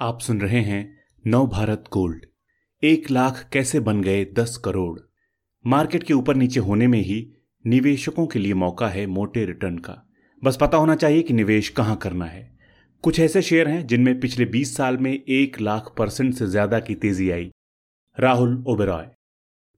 आप सुन रहे हैं नव भारत गोल्ड। एक लाख कैसे बन गए दस करोड़? मार्केट के ऊपर नीचे होने में ही निवेशकों के लिए मौका है मोटे रिटर्न का। बस पता होना चाहिए कि निवेश कहाँ करना है। कुछ ऐसे शेयर हैं जिनमें पिछले 20 साल में एक लाख परसेंट से ज़्यादा की तेज़ी आई। राहुल ओबेरॉय।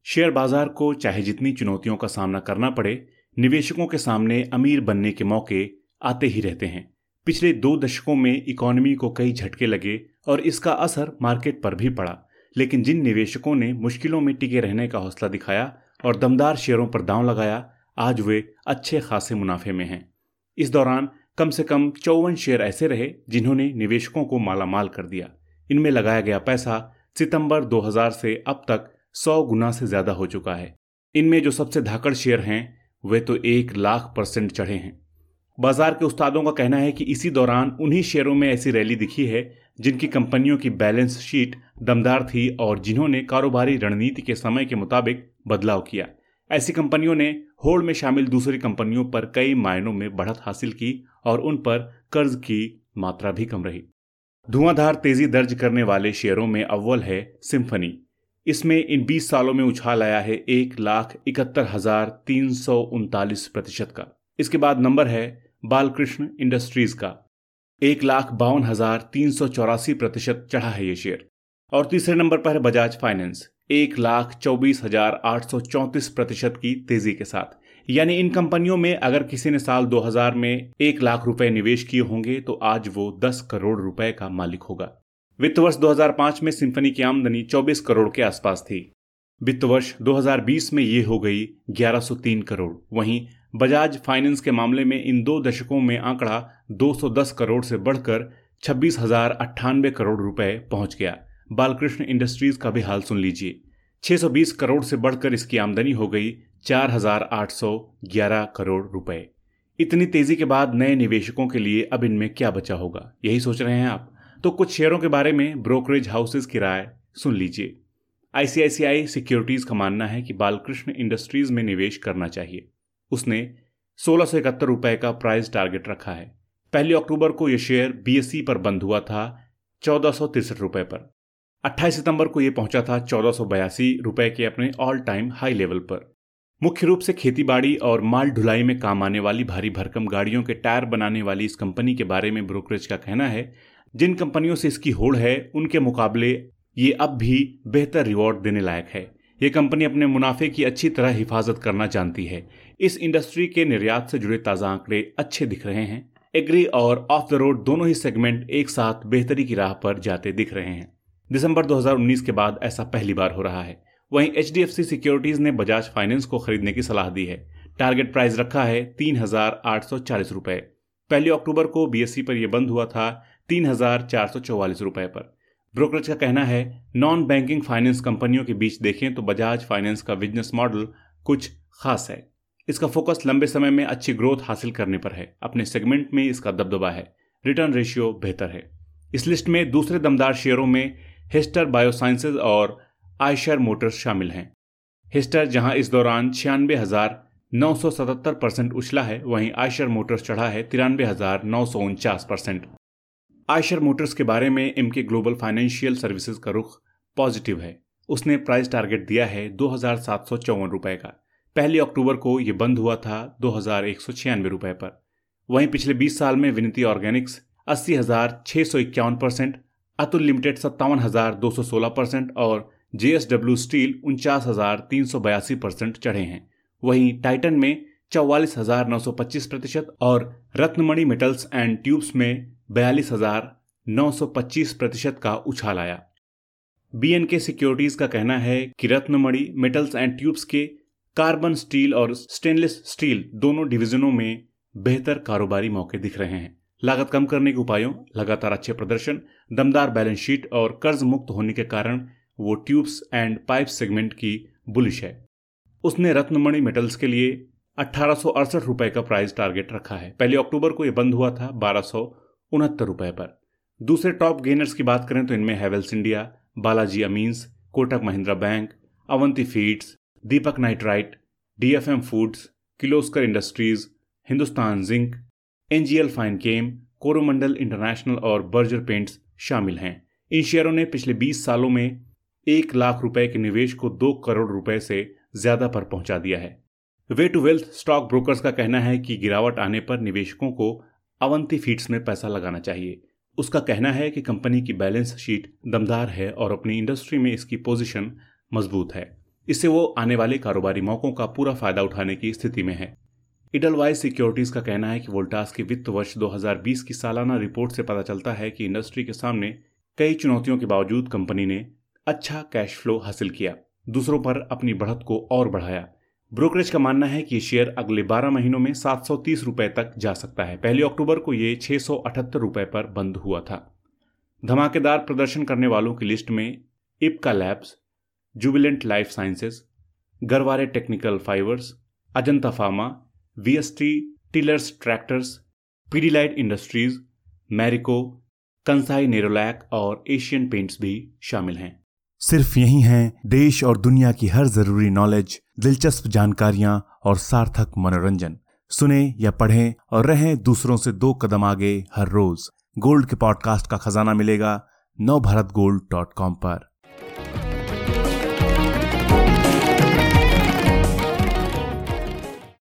शेयर बाज़ार को चाहे जितनी चुनौतियों का सामना करना पड़े, निवेशकों के सामने अमीर बनने के मौके आते ही रहते हैं। पिछले दो दशकों में इकोनॉमी को कई झटके लगे और इसका असर मार्केट पर भी पड़ा। लेकिन जिन निवेशकों ने मुश्किलों में टिके रहने का हौसला दिखाया और दमदार शेयरों पर दांव लगाया, आज वे अच्छे खासे मुनाफे में हैं। इस दौरान कम से कम चौवन शेयर ऐसे रहे जिन्होंने निवेशकों को मालामाल कर दिया। इनमें लगाया गया पैसा सितंबर 2000 से अब तक 100 गुना से ज़्यादा हो चुका है। इनमें जो सबसे धाकड़ शेयर हैं, वे तो एक लाख परसेंट चढ़े हैं। बाज़ार के उस्तादों का कहना है कि इसी दौरान उन्हीं शेयरों में ऐसी रैली दिखी है, जिनकी कंपनियों की बैलेंस शीट दमदार थी और जिन्होंने कारोबारी रणनीति के समय के मुताबिक बदलाव किया। ऐसी कंपनियों ने होड़ में शामिल दूसरी कंपनियों पर कई मायनों में बढ़त हासिल की और उन पर कर्ज की मात्रा भी कम रही। धुआंधार तेज़ी दर्ज करने वाले शेयरों में अव्वल है सिम्फनी इसमें इन 20 सालों में उछाल आया है एक लाख इकहत्तर हज़ार तीन सौ उनतालीस प्रतिशत का। इसके बाद नंबर है बालकृष्ण इंडस्ट्रीज़ का। एक लाख बावन हज़ार तीन सौ चौरासी प्रतिशत चढ़ा है ये शेयर। और तीसरे नंबर पर है बजाज फाइनेंस। एक लाख चौबीस हज़ार आठ सौ चौंतीस प्रतिशत की तेज़ी के साथ। यानी इन कंपनियों में अगर किसी ने साल 2000 में एक लाख रुपए निवेश किए होंगे तो आज वो 10 करोड़ रुपए का मालिक होगा। वित्त वर्ष 2005 में सिंफनी की आमदनी 24 करोड़ के आसपास थी। वित्त वर्ष 2020 में ये हो गई 1103 करोड़। वहीं बजाज फाइनेंस के मामले में इन दो दशकों में आंकड़ा 210 करोड़ से बढ़कर छब्बीस हज़ार अट्ठानबे करोड़ रुपए पहुँच गया। बालकृष्ण इंडस्ट्रीज़ का भी हाल सुन लीजिए। 620 करोड़ से बढ़कर इसकी आमदनी हो गई 4,811 करोड़ रुपए। इतनी तेज़ी के बाद नए निवेशकों के लिए अब इनमें क्या बचा होगा यही सोच रहे हैं आप। तो कुछ शेयरों के बारे में ब्रोकरेज हाउसेस की राय सुन लीजिए। आईसीआईसीआई सिक्योरिटीज का मानना है कि बालकृष्ण इंडस्ट्रीज़ में निवेश करना चाहिए। उसने सोलह सौ इकहत्तर रुपए का प्राइस टारगेट रखा है। पहली अक्टूबर को यह शेयर बीएससी पर बंद हुआ था चौदह सौ तिरसठ रुपए पर। 28 सितंबर को यह पहुँचा था चौदह सौ बयासी के अपने ऑल टाइम हाई लेवल पर। मुख्य रूप से खेतीबाड़ी और माल ढुलाई में काम आने वाली भारी भरकम गाड़ियों के टायर बनाने वाली इस कंपनी के बारे में ब्रोकरेज का कहना है, जिन कंपनियों से इसकी होड़ है, उनके मुकाबले ये अब भी बेहतर रिवॉर्ड देने लायक है। ये कंपनी अपने मुनाफे की अच्छी तरह हिफाजत करना जानती है। इस इंडस्ट्री के निर्यात से जुड़े ताज़ा आंकड़े अच्छे दिख रहे हैं। एग्री और ऑफ़ द रोड दोनों ही सेगमेंट एक साथ बेहतरी की राह पर जाते दिख रहे हैं। दिसंबर 2019 के बाद ऐसा पहली बार हो रहा है। वहीं एच सिक्योरिटीज ने बजाज फाइनेंस को खरीदने की सलाह दी है। टारगेट प्राइस रखा है तीन हज़ार आठ सौ चालीस रुपए। पहली अक्टूबर को बीएससी पर यह बंद हुआ था तीन हज़ार चार सौ चौवालीस रुपए पर। ब्रोकरेज का कहना है, नॉन बैंकिंग फाइनेंस कंपनियों के बीच देखें तो बजाज फाइनेंस का बिज़नेस मॉडल कुछ खास है। इसका फोकस लंबे समय में अच्छी ग्रोथ हासिल करने पर है। अपने सेगमेंट में इसका दबदबा है। रिटर्न रेशियो बेहतर है। इस लिस्ट में दूसरे दमदार शेयरों में हिस्टर बायोसाइंसेज और आयशर मोटर्स शामिल हैं। हिस्टर, जहाँ इस दौरान छियानवे हज़ार नौ सौ सतहत्तर परसेंट उछला है, वहीं आयशर मोटर्स चढ़ा है तिरानवे हज़ार नौ सौ उनचास परसेंट। आयशर मोटर्स के बारे में इनके ग्लोबल फाइनेंशियल सर्विसेज़ का रुख पॉजिटिव है। उसने प्राइस टारगेट दिया है दो हज़ार सात सौ चौवन रुपए का। पहली अक्टूबर को यह बंद हुआ था दो हज़ार एक सौ छियानवे रुपए पर। वहीं पिछले 20 साल में विनती ऑर्गेनिक्स अस्सी हज़ार छह सौ इक्यावन परसेंट, अतुल लिमिटेड सत्तावन हज़ार दो सौ सोलह परसेंट और जेएसडब्ल्यू स्टील उनचास हज़ार तीन सौ बयासी परसेंट चढ़े हैं। वहीं टाइटन में चौवालीस हज़ार नौ सौ पच्चीस प्रतिशत और रत्नमणि मेटल्स एंड ट्यूब्स में बयालीस हज़ार नौ सौ पच्चीस प्रतिशत का उछाल आया। बीएनके सिक्योरिटीज का कहना है कि रत्नमणि मेटल्स एंड ट्यूब्स के कार्बन स्टील और स्टेनलेस स्टील दोनों डिवीजनों में बेहतर कारोबारी मौके दिख रहे हैं। लागत कम करने के उपायों, लगातार अच्छे प्रदर्शन, दमदार बैलेंस शीट और कर्ज मुक्त होने के कारण वो ट्यूब्स एंड पाइप सेगमेंट की बुलिश है। उसने रत्नमणि मेटल्स के लिए अठारह रुपए का प्राइस टारगेट रखा है। पहले अक्टूबर को यह बंद हुआ था बारह रुपए पर। दूसरे टॉप गेनर्स की बात करें तो इनमें Havells India, Balaji Amines, Kotak Mahindra Bank, Avanti Feeds Deepak Nitrite, DFM Foods, Kirloskar Industries, Hindustan Zinc, NGL Fine Chem, Coromandel International और बर्जर पेंट्स शामिल हैं। इन शेयरों ने पिछले 20 सालों में एक लाख रुपए के निवेश को दो करोड़ रुपए से ज़्यादा पर पहुँचा दिया है। Way to Wealth stock brokers का कहना है कि गिरावट आने पर निवेशकों को अवंती फीड्स में पैसा लगाना चाहिए। उसका कहना है कि कंपनी की बैलेंस शीट दमदार है और अपनी इंडस्ट्री में इसकी पोजीशन मज़बूत है। इससे वो आने वाले कारोबारी मौकों का पूरा फ़ायदा उठाने की स्थिति में है। इडलवाइज सिक्योरिटीज का कहना है कि वोल्टास की वित्त वर्ष 2020 की सालाना रिपोर्ट से पता चलता है कि इंडस्ट्री के सामने कई चुनौतियों के बावजूद कंपनी ने अच्छा कैश फ्लो हासिल किया। दूसरों पर अपनी बढ़त को और बढ़ाया। ब्रोकरेज का मानना है कि ये शेयर अगले 12 महीनों में 730 रुपए तक जा सकता है। पहली अक्टूबर को ये छह रुपए पर बंद हुआ था। धमाकेदार प्रदर्शन करने वालों की लिस्ट में Ipca Labs Jubilant Life Sciences Garware Technical Fibres Ajanta Pharma VST Tillers Tractors Pidilite Industries Marico Kansai Nerolac और एशियन पेंट्स भी शामिल हैं। सिर्फ़ यही हैं देश और दुनिया की हर ज़रूरी नॉलेज दिलचस्प जानकारियाँ और सार्थक मनोरंजन। सुने या पढ़ें और रहें दूसरों से दो कदम आगे हर रोज। गोल्ड के पॉडकास्ट का खजाना मिलेगा नव भारत गोल्ड डॉट कॉम पर।